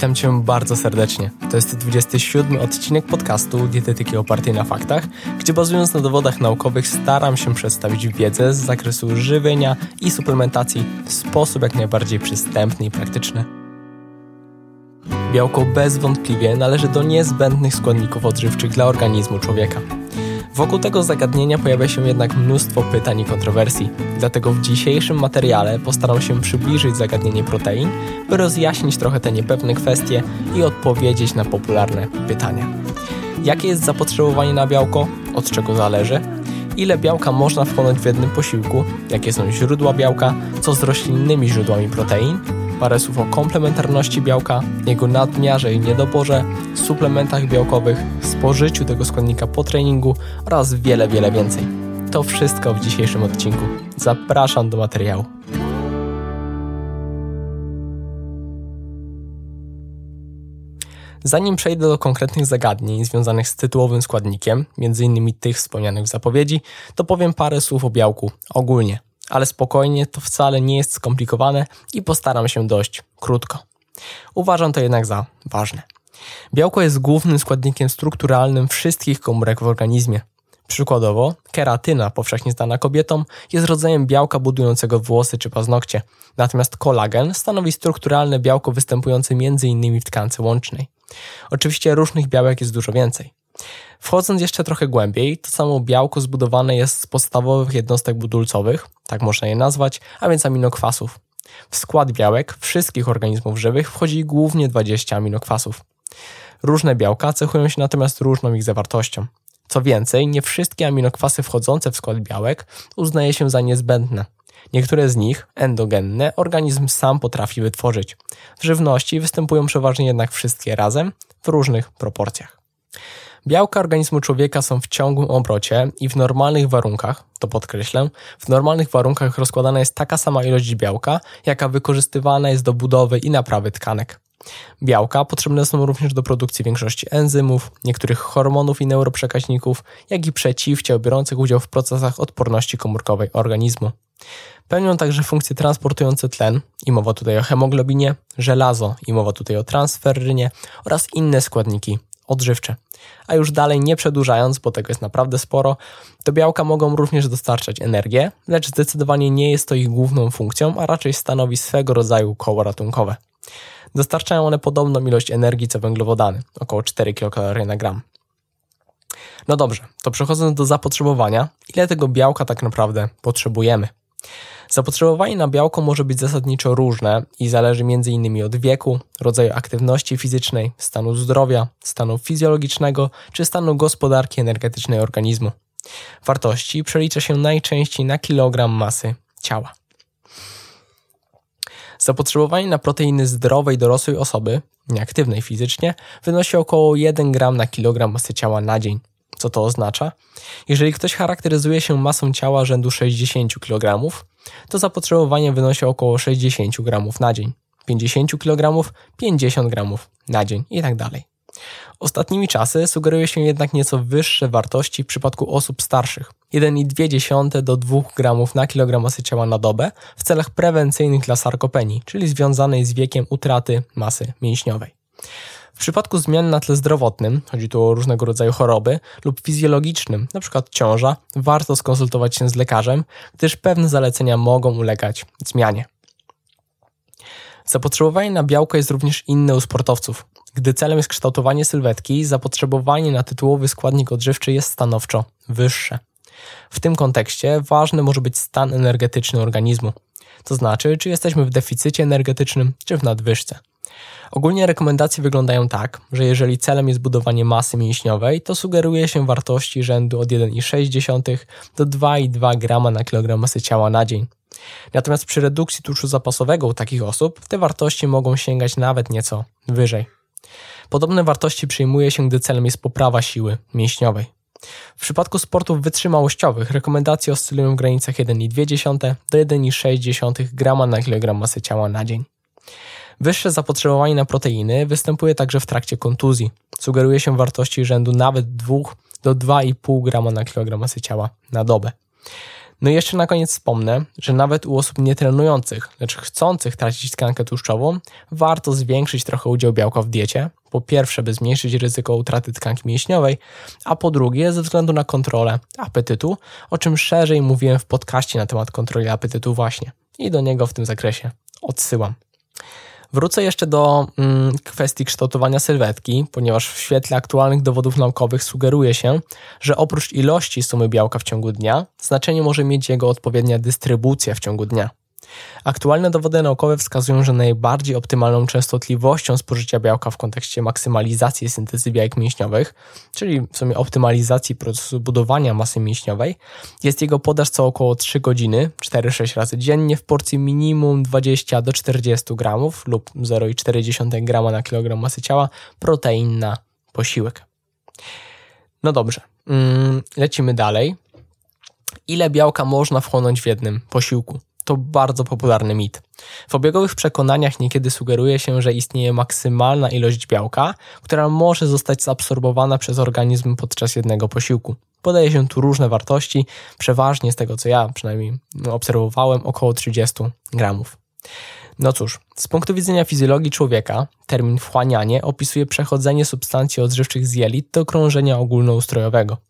Witam Cię bardzo serdecznie. To jest 27 odcinek podcastu Dietetyki opartej na faktach, gdzie bazując na dowodach naukowych staram się przedstawić wiedzę z zakresu żywienia i suplementacji w sposób jak najbardziej przystępny i praktyczny. Białko bezwątpliwie należy do niezbędnych składników odżywczych dla organizmu człowieka. Wokół tego zagadnienia pojawia się jednak mnóstwo pytań i kontrowersji, dlatego w dzisiejszym materiale postaram się przybliżyć zagadnienie protein, by rozjaśnić trochę te niepewne kwestie i odpowiedzieć na popularne pytania. Jakie jest zapotrzebowanie na białko? Od czego zależy? Ile białka można wchłonąć w jednym posiłku? Jakie są źródła białka? Co z roślinnymi źródłami protein? Parę słów o komplementarności białka, jego nadmiarze i niedoborze, suplementach białkowych, spożyciu tego składnika po treningu oraz wiele, wiele więcej. To wszystko w dzisiejszym odcinku. Zapraszam do materiału. Zanim przejdę do konkretnych zagadnień związanych z tytułowym składnikiem, m.in. tych wspomnianych w zapowiedzi, to powiem parę słów o białku ogólnie ale spokojnie, to wcale nie jest skomplikowane i postaram się dość krótko. Uważam to jednak za ważne. Białko jest głównym składnikiem strukturalnym wszystkich komórek w organizmie. Przykładowo, keratyna, powszechnie znana kobietom, jest rodzajem białka budującego włosy czy paznokcie, natomiast kolagen stanowi strukturalne białko występujące m.in. w tkance łącznej. Oczywiście różnych białek jest dużo więcej. Wchodząc jeszcze trochę głębiej, to samo białko zbudowane jest z podstawowych jednostek budulcowych, tak można je nazwać, a więc aminokwasów. W skład białek wszystkich organizmów żywych wchodzi głównie 20 aminokwasów. Różne białka cechują się natomiast różną ich zawartością. Co więcej, nie wszystkie aminokwasy wchodzące w skład białek uznaje się za niezbędne. Niektóre z nich, endogenne, organizm sam potrafi wytworzyć. W żywności występują przeważnie jednak wszystkie razem, w różnych proporcjach. Białka organizmu człowieka są w ciągłym obrocie i w normalnych warunkach, to podkreślę, w normalnych warunkach rozkładana jest taka sama ilość białka, jaka wykorzystywana jest do budowy i naprawy tkanek. Białka potrzebne są również do produkcji większości enzymów, niektórych hormonów i neuroprzekaźników, jak i przeciwciał biorących udział w procesach odporności komórkowej organizmu. Pełnią także funkcje transportujące tlen, i mowa tutaj o hemoglobinie, żelazo, i mowa tutaj o transferrynie oraz inne składniki odżywcze. A już dalej nie przedłużając, bo tego jest naprawdę sporo, to białka mogą również dostarczać energię, lecz zdecydowanie nie jest to ich główną funkcją, a raczej stanowi swego rodzaju koło ratunkowe. Dostarczają one podobną ilość energii co węglowodany, około 4 kcal na gram. No dobrze, to przechodząc do zapotrzebowania, ile tego białka tak naprawdę potrzebujemy? Zapotrzebowanie na białko może być zasadniczo różne i zależy m.in. od wieku, rodzaju aktywności fizycznej, stanu zdrowia, stanu fizjologicznego czy stanu gospodarki energetycznej organizmu. Wartości przelicza się najczęściej na kilogram masy ciała. Zapotrzebowanie na proteiny zdrowej dorosłej osoby, nieaktywnej fizycznie, wynosi około 1 gram na kilogram masy ciała na dzień. Co to oznacza? Jeżeli ktoś charakteryzuje się masą ciała rzędu 60 kg, to zapotrzebowanie wynosi około 60 gramów na dzień, 50 kg 50 gramów na dzień i tak. Ostatnimi czasy sugeruje się jednak nieco wyższe wartości w przypadku osób starszych. 1,2 do 2 gramów na kilogram masy ciała na dobę w celach prewencyjnych dla sarkopenii, czyli związanej z wiekiem utraty masy mięśniowej. W przypadku zmian na tle zdrowotnym, chodzi tu o różnego rodzaju choroby, lub fizjologicznym, np. ciąża, warto skonsultować się z lekarzem, gdyż pewne zalecenia mogą ulegać zmianie. Zapotrzebowanie na białko jest również inne u sportowców. Gdy celem jest kształtowanie sylwetki, zapotrzebowanie na tytułowy składnik odżywczy jest stanowczo wyższe. W tym kontekście ważny może być stan energetyczny organizmu, to znaczy, czy jesteśmy w deficycie energetycznym, czy w nadwyżce. Ogólnie rekomendacje wyglądają tak, że jeżeli celem jest budowanie masy mięśniowej, to sugeruje się wartości rzędu od 1,6 do 2,2 g na kilogram masy ciała na dzień. Natomiast przy redukcji tłuszczu zapasowego u takich osób te wartości mogą sięgać nawet nieco wyżej. Podobne wartości przyjmuje się, gdy celem jest poprawa siły mięśniowej. W przypadku sportów wytrzymałościowych rekomendacje oscylują w granicach 1,2 do 1,6 g na kilogram masy ciała na dzień. Wyższe zapotrzebowanie na proteiny występuje także w trakcie kontuzji. Sugeruje się wartości rzędu nawet 2 do 2,5 g na kilogram masy ciała na dobę. No i jeszcze na koniec wspomnę, że nawet u osób nietrenujących, lecz chcących tracić tkankę tłuszczową, warto zwiększyć trochę udział białka w diecie. Po pierwsze, by zmniejszyć ryzyko utraty tkanki mięśniowej, a po drugie, ze względu na kontrolę apetytu, o czym szerzej mówiłem w podcaście na temat kontroli apetytu właśnie. I do niego w tym zakresie odsyłam. Wrócę jeszcze do mm, kwestii kształtowania sylwetki, ponieważ w świetle aktualnych dowodów naukowych sugeruje się, że oprócz ilości sumy białka w ciągu dnia, znaczenie może mieć jego odpowiednia dystrybucja w ciągu dnia. Aktualne dowody naukowe wskazują, że najbardziej optymalną częstotliwością spożycia białka w kontekście maksymalizacji syntezy białek mięśniowych, czyli w sumie optymalizacji procesu budowania masy mięśniowej, jest jego podaż co około 3 godziny, 4-6 razy dziennie w porcji minimum 20 do 40 gramów lub 0,4 grama na kilogram masy ciała protein na posiłek. No dobrze, mm, lecimy dalej. Ile białka można wchłonąć w jednym posiłku? To bardzo popularny mit. W obiegowych przekonaniach niekiedy sugeruje się, że istnieje maksymalna ilość białka, która może zostać zabsorbowana przez organizm podczas jednego posiłku. Podaje się tu różne wartości, przeważnie z tego co ja przynajmniej obserwowałem, około 30 gramów. No cóż, z punktu widzenia fizjologii człowieka, termin wchłanianie opisuje przechodzenie substancji odżywczych z jelit do krążenia ogólnoustrojowego.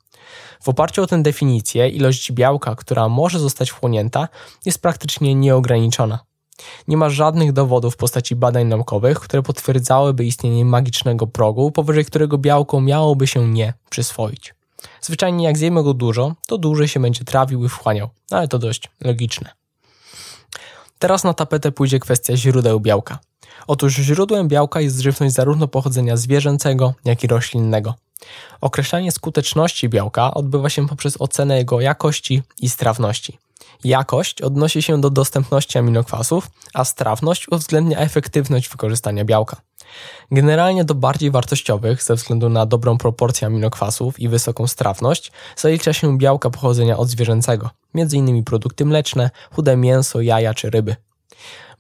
W oparciu o tę definicję, ilość białka, która może zostać wchłonięta, jest praktycznie nieograniczona. Nie ma żadnych dowodów w postaci badań naukowych, które potwierdzałyby istnienie magicznego progu, powyżej którego białko miałoby się nie przyswoić. Zwyczajnie jak zjemy go dużo, to dłużej się będzie trawił i wchłaniał, ale to dość logiczne. Teraz na tapetę pójdzie kwestia źródeł białka. Otóż źródłem białka jest żywność zarówno pochodzenia zwierzęcego, jak i roślinnego. Określanie skuteczności białka odbywa się poprzez ocenę jego jakości i strawności. Jakość odnosi się do dostępności aminokwasów, a strawność uwzględnia efektywność wykorzystania białka. Generalnie do bardziej wartościowych, ze względu na dobrą proporcję aminokwasów i wysoką strawność, zalicza się białka pochodzenia odzwierzęcego, m.in. produkty mleczne, chude mięso, jaja czy ryby.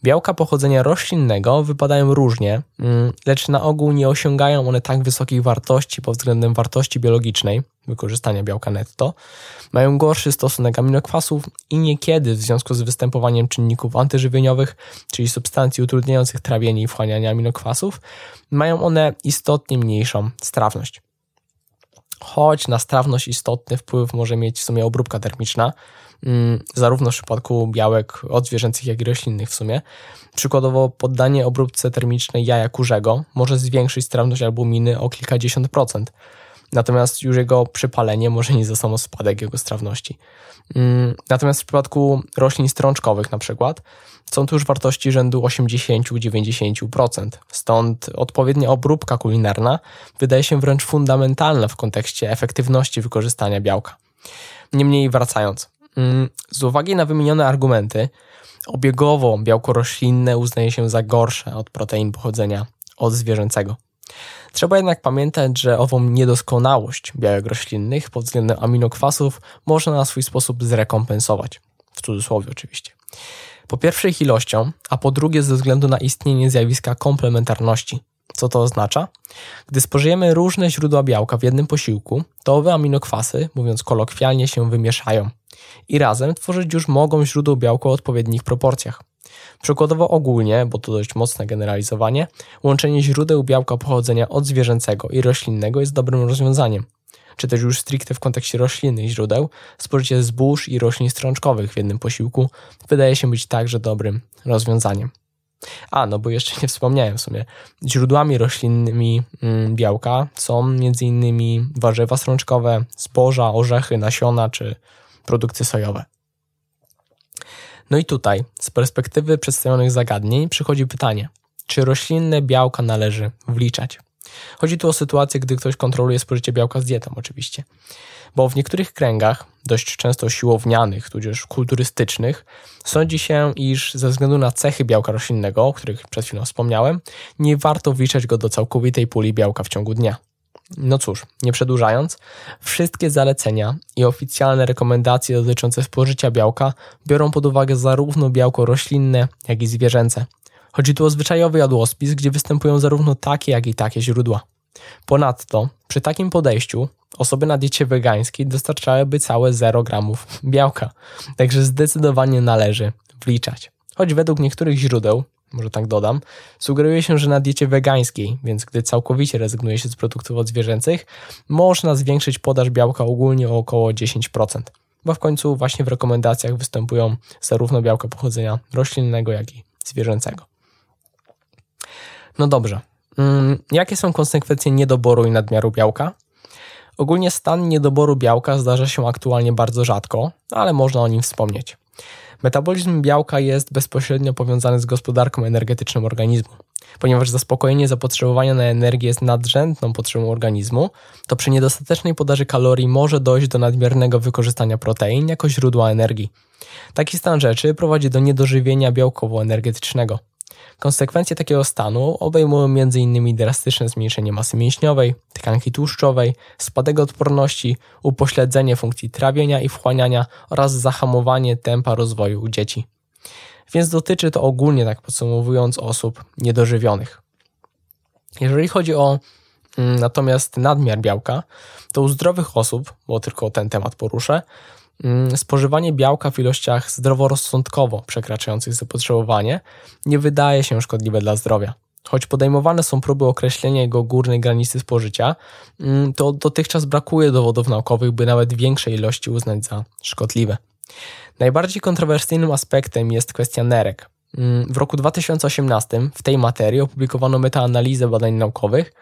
Białka pochodzenia roślinnego wypadają różnie, mm, lecz na ogół nie osiągają one tak wysokich wartości pod względem wartości biologicznej wykorzystania białka netto, mają gorszy stosunek aminokwasów i niekiedy w związku z występowaniem czynników antyżywieniowych, czyli substancji utrudniających trawienie i wchłanianie aminokwasów, mają one istotnie mniejszą strawność. Choć na strawność istotny wpływ może mieć w sumie obróbka termiczna, Mm, zarówno w przypadku białek odzwierzęcych, jak i roślinnych w sumie. Przykładowo poddanie obróbce termicznej jaja kurzego może zwiększyć strawność albuminy o kilkadziesiąt procent. Natomiast już jego przypalenie może nie za samo spadek jego strawności. Mm, natomiast w przypadku roślin strączkowych na przykład są tu już wartości rzędu 80-90%. Stąd odpowiednia obróbka kulinarna wydaje się wręcz fundamentalna w kontekście efektywności wykorzystania białka. Niemniej wracając, Mm, z uwagi na wymienione argumenty, obiegowo białko roślinne uznaje się za gorsze od protein pochodzenia od zwierzęcego. Trzeba jednak pamiętać, że ową niedoskonałość białek roślinnych pod względem aminokwasów można na swój sposób zrekompensować. W cudzysłowie oczywiście. Po pierwsze ich ilością, a po drugie ze względu na istnienie zjawiska komplementarności. Co to oznacza? Gdy spożyjemy różne źródła białka w jednym posiłku, to owe aminokwasy, mówiąc kolokwialnie, się wymieszają i razem tworzyć już mogą źródło białka o odpowiednich proporcjach. Przykładowo ogólnie, bo to dość mocne generalizowanie, łączenie źródeł białka pochodzenia od zwierzęcego i roślinnego jest dobrym rozwiązaniem. Czy też już stricte w kontekście roślinnych źródeł, spożycie zbóż i roślin strączkowych w jednym posiłku wydaje się być także dobrym rozwiązaniem. A, no bo jeszcze nie wspomniałem w sumie. Źródłami roślinnymi mm, białka są m.in. warzywa strączkowe, zboża, orzechy, nasiona czy produkty sojowe. No i tutaj, z perspektywy przedstawionych zagadnień, przychodzi pytanie, czy roślinne białka należy wliczać? Chodzi tu o sytuację, gdy ktoś kontroluje spożycie białka z dietą, oczywiście. Bo w niektórych kręgach, dość często siłownianych, tudzież kulturystycznych, sądzi się, iż ze względu na cechy białka roślinnego, o których przed chwilą wspomniałem, nie warto wliczać go do całkowitej puli białka w ciągu dnia. No cóż, nie przedłużając, wszystkie zalecenia i oficjalne rekomendacje dotyczące spożycia białka biorą pod uwagę zarówno białko roślinne, jak i zwierzęce. Chodzi tu o zwyczajowy jadłospis, gdzie występują zarówno takie, jak i takie źródła. Ponadto, przy takim podejściu, osoby na diecie wegańskiej dostarczałyby całe 0 gramów białka, także zdecydowanie należy wliczać. Choć według niektórych źródeł, może tak dodam, sugeruje się, że na diecie wegańskiej, więc gdy całkowicie rezygnuje się z produktów odzwierzęcych, można zwiększyć podaż białka ogólnie o około 10%, bo w końcu właśnie w rekomendacjach występują zarówno białka pochodzenia roślinnego, jak i zwierzęcego. No dobrze. Mm, jakie są konsekwencje niedoboru i nadmiaru białka? Ogólnie stan niedoboru białka zdarza się aktualnie bardzo rzadko, ale można o nim wspomnieć. Metabolizm białka jest bezpośrednio powiązany z gospodarką energetyczną organizmu. Ponieważ zaspokojenie zapotrzebowania na energię jest nadrzędną potrzebą organizmu, to przy niedostatecznej podaży kalorii może dojść do nadmiernego wykorzystania protein jako źródła energii. Taki stan rzeczy prowadzi do niedożywienia białkowo-energetycznego. Konsekwencje takiego stanu obejmują m.in. drastyczne zmniejszenie masy mięśniowej, tkanki tłuszczowej, spadek odporności, upośledzenie funkcji trawienia i wchłaniania oraz zahamowanie tempa rozwoju u dzieci. Więc dotyczy to ogólnie, tak podsumowując, osób niedożywionych. Jeżeli chodzi o mm, natomiast nadmiar białka, to u zdrowych osób, bo tylko ten temat poruszę, spożywanie białka w ilościach zdroworozsądkowo przekraczających zapotrzebowanie nie wydaje się szkodliwe dla zdrowia. Choć podejmowane są próby określenia jego górnej granicy spożycia, mm, to dotychczas brakuje dowodów naukowych, by nawet większe ilości uznać za szkodliwe. Najbardziej kontrowersyjnym aspektem jest kwestia nerek. Mm, w roku 2018 w tej materii opublikowano metaanalizę badań naukowych,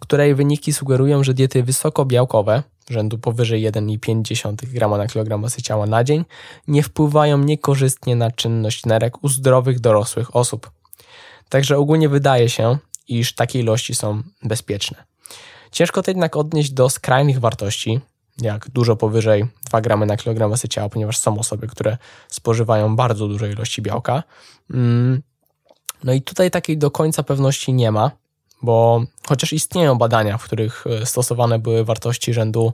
której wyniki sugerują, że diety wysokobiałkowe, rzędu powyżej 1,5 g na kilogram masy ciała na dzień, nie wpływają niekorzystnie na czynność nerek u zdrowych dorosłych osób. Także ogólnie wydaje się, iż takie ilości są bezpieczne. Ciężko to jednak odnieść do skrajnych wartości, jak dużo powyżej 2 gramy na kilogram masy ciała, ponieważ są osoby, które spożywają bardzo duże ilości białka. Mm. No i tutaj takiej do końca pewności nie ma, bo chociaż istnieją badania, w których e, stosowane były wartości rzędu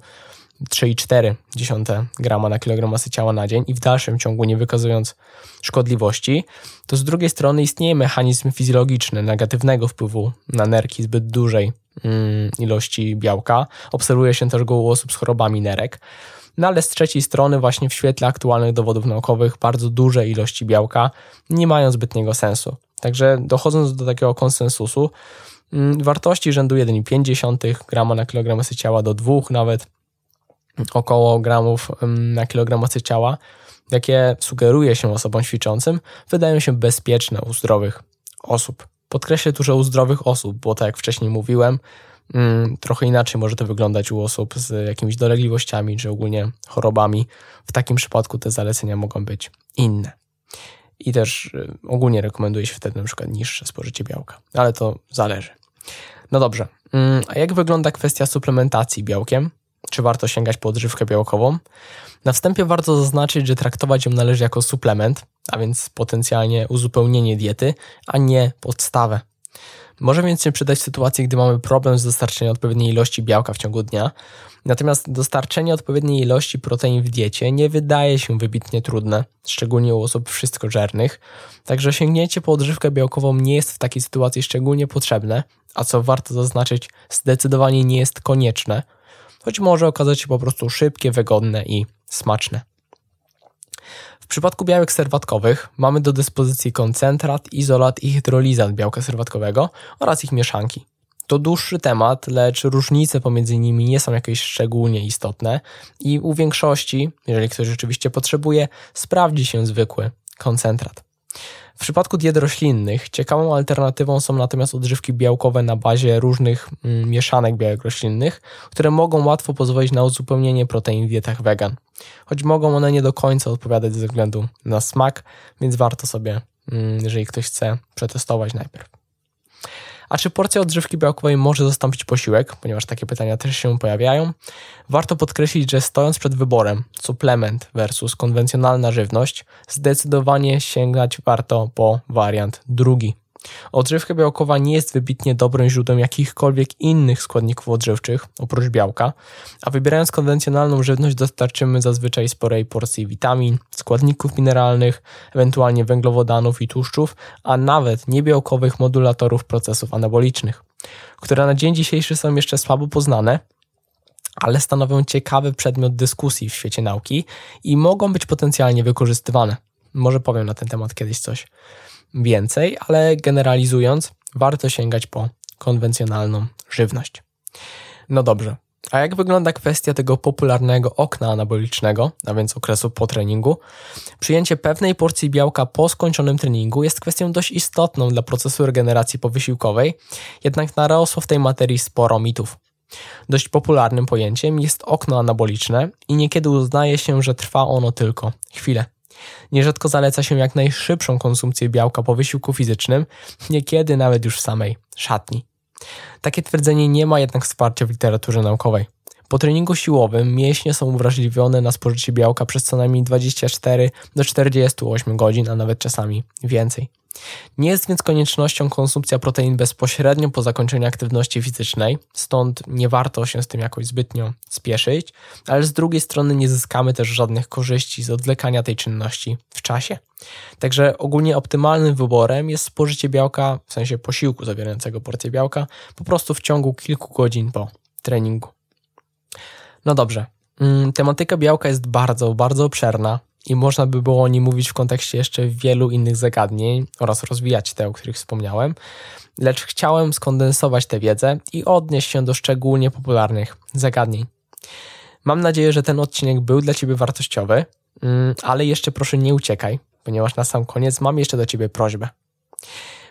3,4 grama na kilogram masy ciała na dzień i w dalszym ciągu nie wykazując szkodliwości, to z drugiej strony istnieje mechanizm fizjologiczny negatywnego wpływu na nerki zbyt dużej mm, ilości białka. Obserwuje się też go u osób z chorobami nerek. No ale z trzeciej strony, właśnie w świetle aktualnych dowodów naukowych, bardzo duże ilości białka nie mają zbytniego sensu. Także dochodząc do takiego konsensusu, wartości rzędu 1,5 grama na kilogram masy ciała do 2 nawet około gramów na kilogram masy ciała, jakie sugeruje się osobom ćwiczącym, wydają się bezpieczne u zdrowych osób. Podkreślę tu, że u zdrowych osób, bo tak jak wcześniej mówiłem, mm, trochę inaczej może to wyglądać u osób z jakimiś dolegliwościami czy ogólnie chorobami. W takim przypadku te zalecenia mogą być inne. I też y, ogólnie rekomenduje się wtedy na przykład niższe spożycie białka, ale to zależy. No dobrze, mm, a jak wygląda kwestia suplementacji białkiem? Czy warto sięgać po odżywkę białkową? Na wstępie warto zaznaczyć, że traktować ją należy jako suplement, a więc potencjalnie uzupełnienie diety, a nie podstawę. Może więc się przydać w sytuacji, gdy mamy problem z dostarczeniem odpowiedniej ilości białka w ciągu dnia. Natomiast dostarczenie odpowiedniej ilości protein w diecie nie wydaje się wybitnie trudne, szczególnie u osób wszystkożernych. Także sięgnięcie po odżywkę białkową nie jest w takiej sytuacji szczególnie potrzebne, a co warto zaznaczyć, zdecydowanie nie jest konieczne, choć może okazać się po prostu szybkie, wygodne i smaczne. W przypadku białek serwatkowych mamy do dyspozycji koncentrat, izolat i hydrolizat białka serwatkowego oraz ich mieszanki. To dłuższy temat, lecz różnice pomiędzy nimi nie są jakieś szczególnie istotne i u większości, jeżeli ktoś rzeczywiście potrzebuje, sprawdzi się zwykły koncentrat. W przypadku diet roślinnych ciekawą alternatywą są natomiast odżywki białkowe na bazie różnych mm, mieszanek białek roślinnych, które mogą łatwo pozwolić na uzupełnienie protein w dietach wegan. Choć mogą one nie do końca odpowiadać ze względu na smak, więc warto sobie, mm, jeżeli ktoś chce, przetestować najpierw. A czy porcja odżywki białkowej może zastąpić posiłek? Ponieważ takie pytania też się pojawiają. Warto podkreślić, że stojąc przed wyborem suplement versus konwencjonalna żywność, zdecydowanie sięgać warto po wariant drugi, Odżywka białkowa nie jest wybitnie dobrym źródłem jakichkolwiek innych składników odżywczych, oprócz białka, a wybierając konwencjonalną żywność dostarczymy zazwyczaj sporej porcji witamin, składników mineralnych, ewentualnie węglowodanów i tłuszczów, a nawet niebiałkowych modulatorów procesów anabolicznych, które na dzień dzisiejszy są jeszcze słabo poznane, ale stanowią ciekawy przedmiot dyskusji w świecie nauki i mogą być potencjalnie wykorzystywane. Może powiem na ten temat kiedyś coś więcej, ale generalizując, warto sięgać po konwencjonalną żywność. No dobrze. A jak wygląda kwestia tego popularnego okna anabolicznego, a więc okresu po treningu? Przyjęcie pewnej porcji białka po skończonym treningu jest kwestią dość istotną dla procesu regeneracji powysiłkowej, jednak narosło w tej materii sporo mitów. Dość popularnym pojęciem jest okno anaboliczne i niekiedy uznaje się, że trwa ono tylko chwilę. Nierzadko zaleca się jak najszybszą konsumpcję białka po wysiłku fizycznym, niekiedy nawet już w samej szatni. Takie twierdzenie nie ma jednak wsparcia w literaturze naukowej. Po treningu siłowym mięśnie są uwrażliwione na spożycie białka przez co najmniej 24 do 48 godzin, a nawet czasami więcej. Nie jest więc koniecznością konsumpcja protein bezpośrednio po zakończeniu aktywności fizycznej, stąd nie warto się z tym jakoś zbytnio spieszyć, ale z drugiej strony nie zyskamy też żadnych korzyści z odwlekania tej czynności w czasie. Także ogólnie optymalnym wyborem jest spożycie białka, w sensie posiłku zawierającego porcję białka, po prostu w ciągu kilku godzin po treningu. No dobrze, mm, tematyka białka jest bardzo, bardzo obszerna, i można by było o nim mówić w kontekście jeszcze wielu innych zagadnień oraz rozwijać te, o których wspomniałem, lecz chciałem skondensować tę wiedzę i odnieść się do szczególnie popularnych zagadnień. Mam nadzieję, że ten odcinek był dla Ciebie wartościowy, mm, ale jeszcze proszę nie uciekaj, ponieważ na sam koniec mam jeszcze do Ciebie prośbę.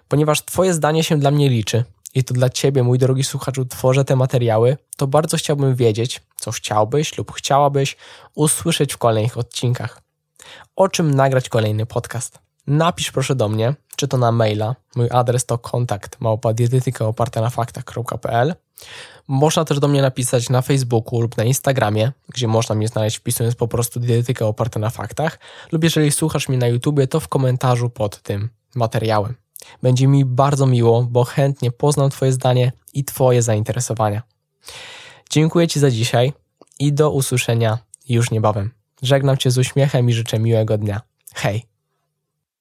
Ponieważ Twoje zdanie się dla mnie liczy i to dla Ciebie, mój drogi słuchaczu, tworzę te materiały, to bardzo chciałbym wiedzieć, co chciałbyś lub chciałabyś usłyszeć w kolejnych odcinkach o czym nagrać kolejny podcast. Napisz proszę do mnie, czy to na maila. Mój adres to kontakt faktach.pl. Można też do mnie napisać na Facebooku lub na Instagramie, gdzie można mnie znaleźć wpisując po prostu dietetykę oparta na faktach, lub jeżeli słuchasz mnie na YouTubie, to w komentarzu pod tym materiałem. Będzie mi bardzo miło, bo chętnie poznam Twoje zdanie i Twoje zainteresowania. Dziękuję Ci za dzisiaj i do usłyszenia już niebawem. Żegnam Cię z uśmiechem i życzę miłego dnia. Hej!